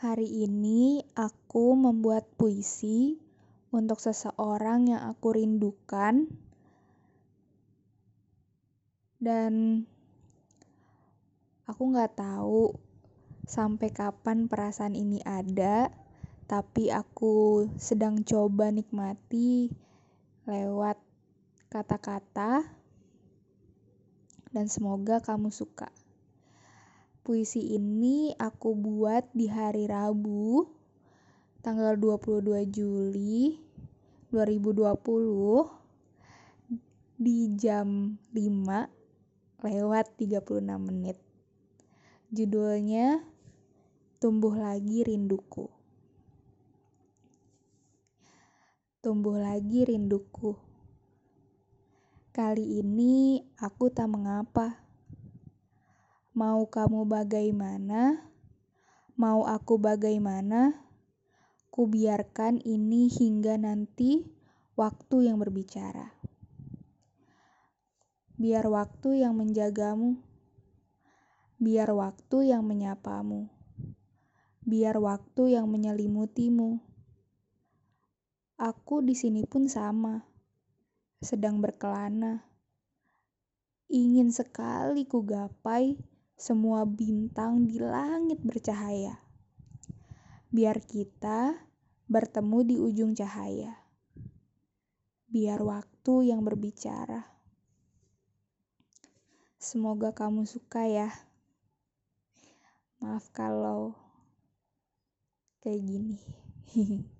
Hari ini aku membuat puisi untuk seseorang yang aku rindukan, dan aku nggak tahu sampai kapan perasaan ini ada, tapi aku sedang coba nikmati lewat kata-kata, dan semoga kamu suka. Puisi ini aku buat di hari Rabu, tanggal 22 Juli 2020 di jam 5 lewat 36 menit. Judulnya Tumbuh Lagi Rinduku. Tumbuh lagi rinduku. Kali ini aku tak mengapa. Mau kamu bagaimana? Mau aku bagaimana? Ku biarkan ini hingga nanti waktu yang berbicara. Biar waktu yang menjagamu. Biar waktu yang menyapamu. Biar waktu yang menyelimutimu. Aku di sini pun sama, sedang berkelana. Ingin sekali ku gapai semua bintang di langit bercahaya. Biar kita bertemu di ujung cahaya. Biar waktu yang berbicara. Semoga kamu suka ya. Maaf kalau kayak gini.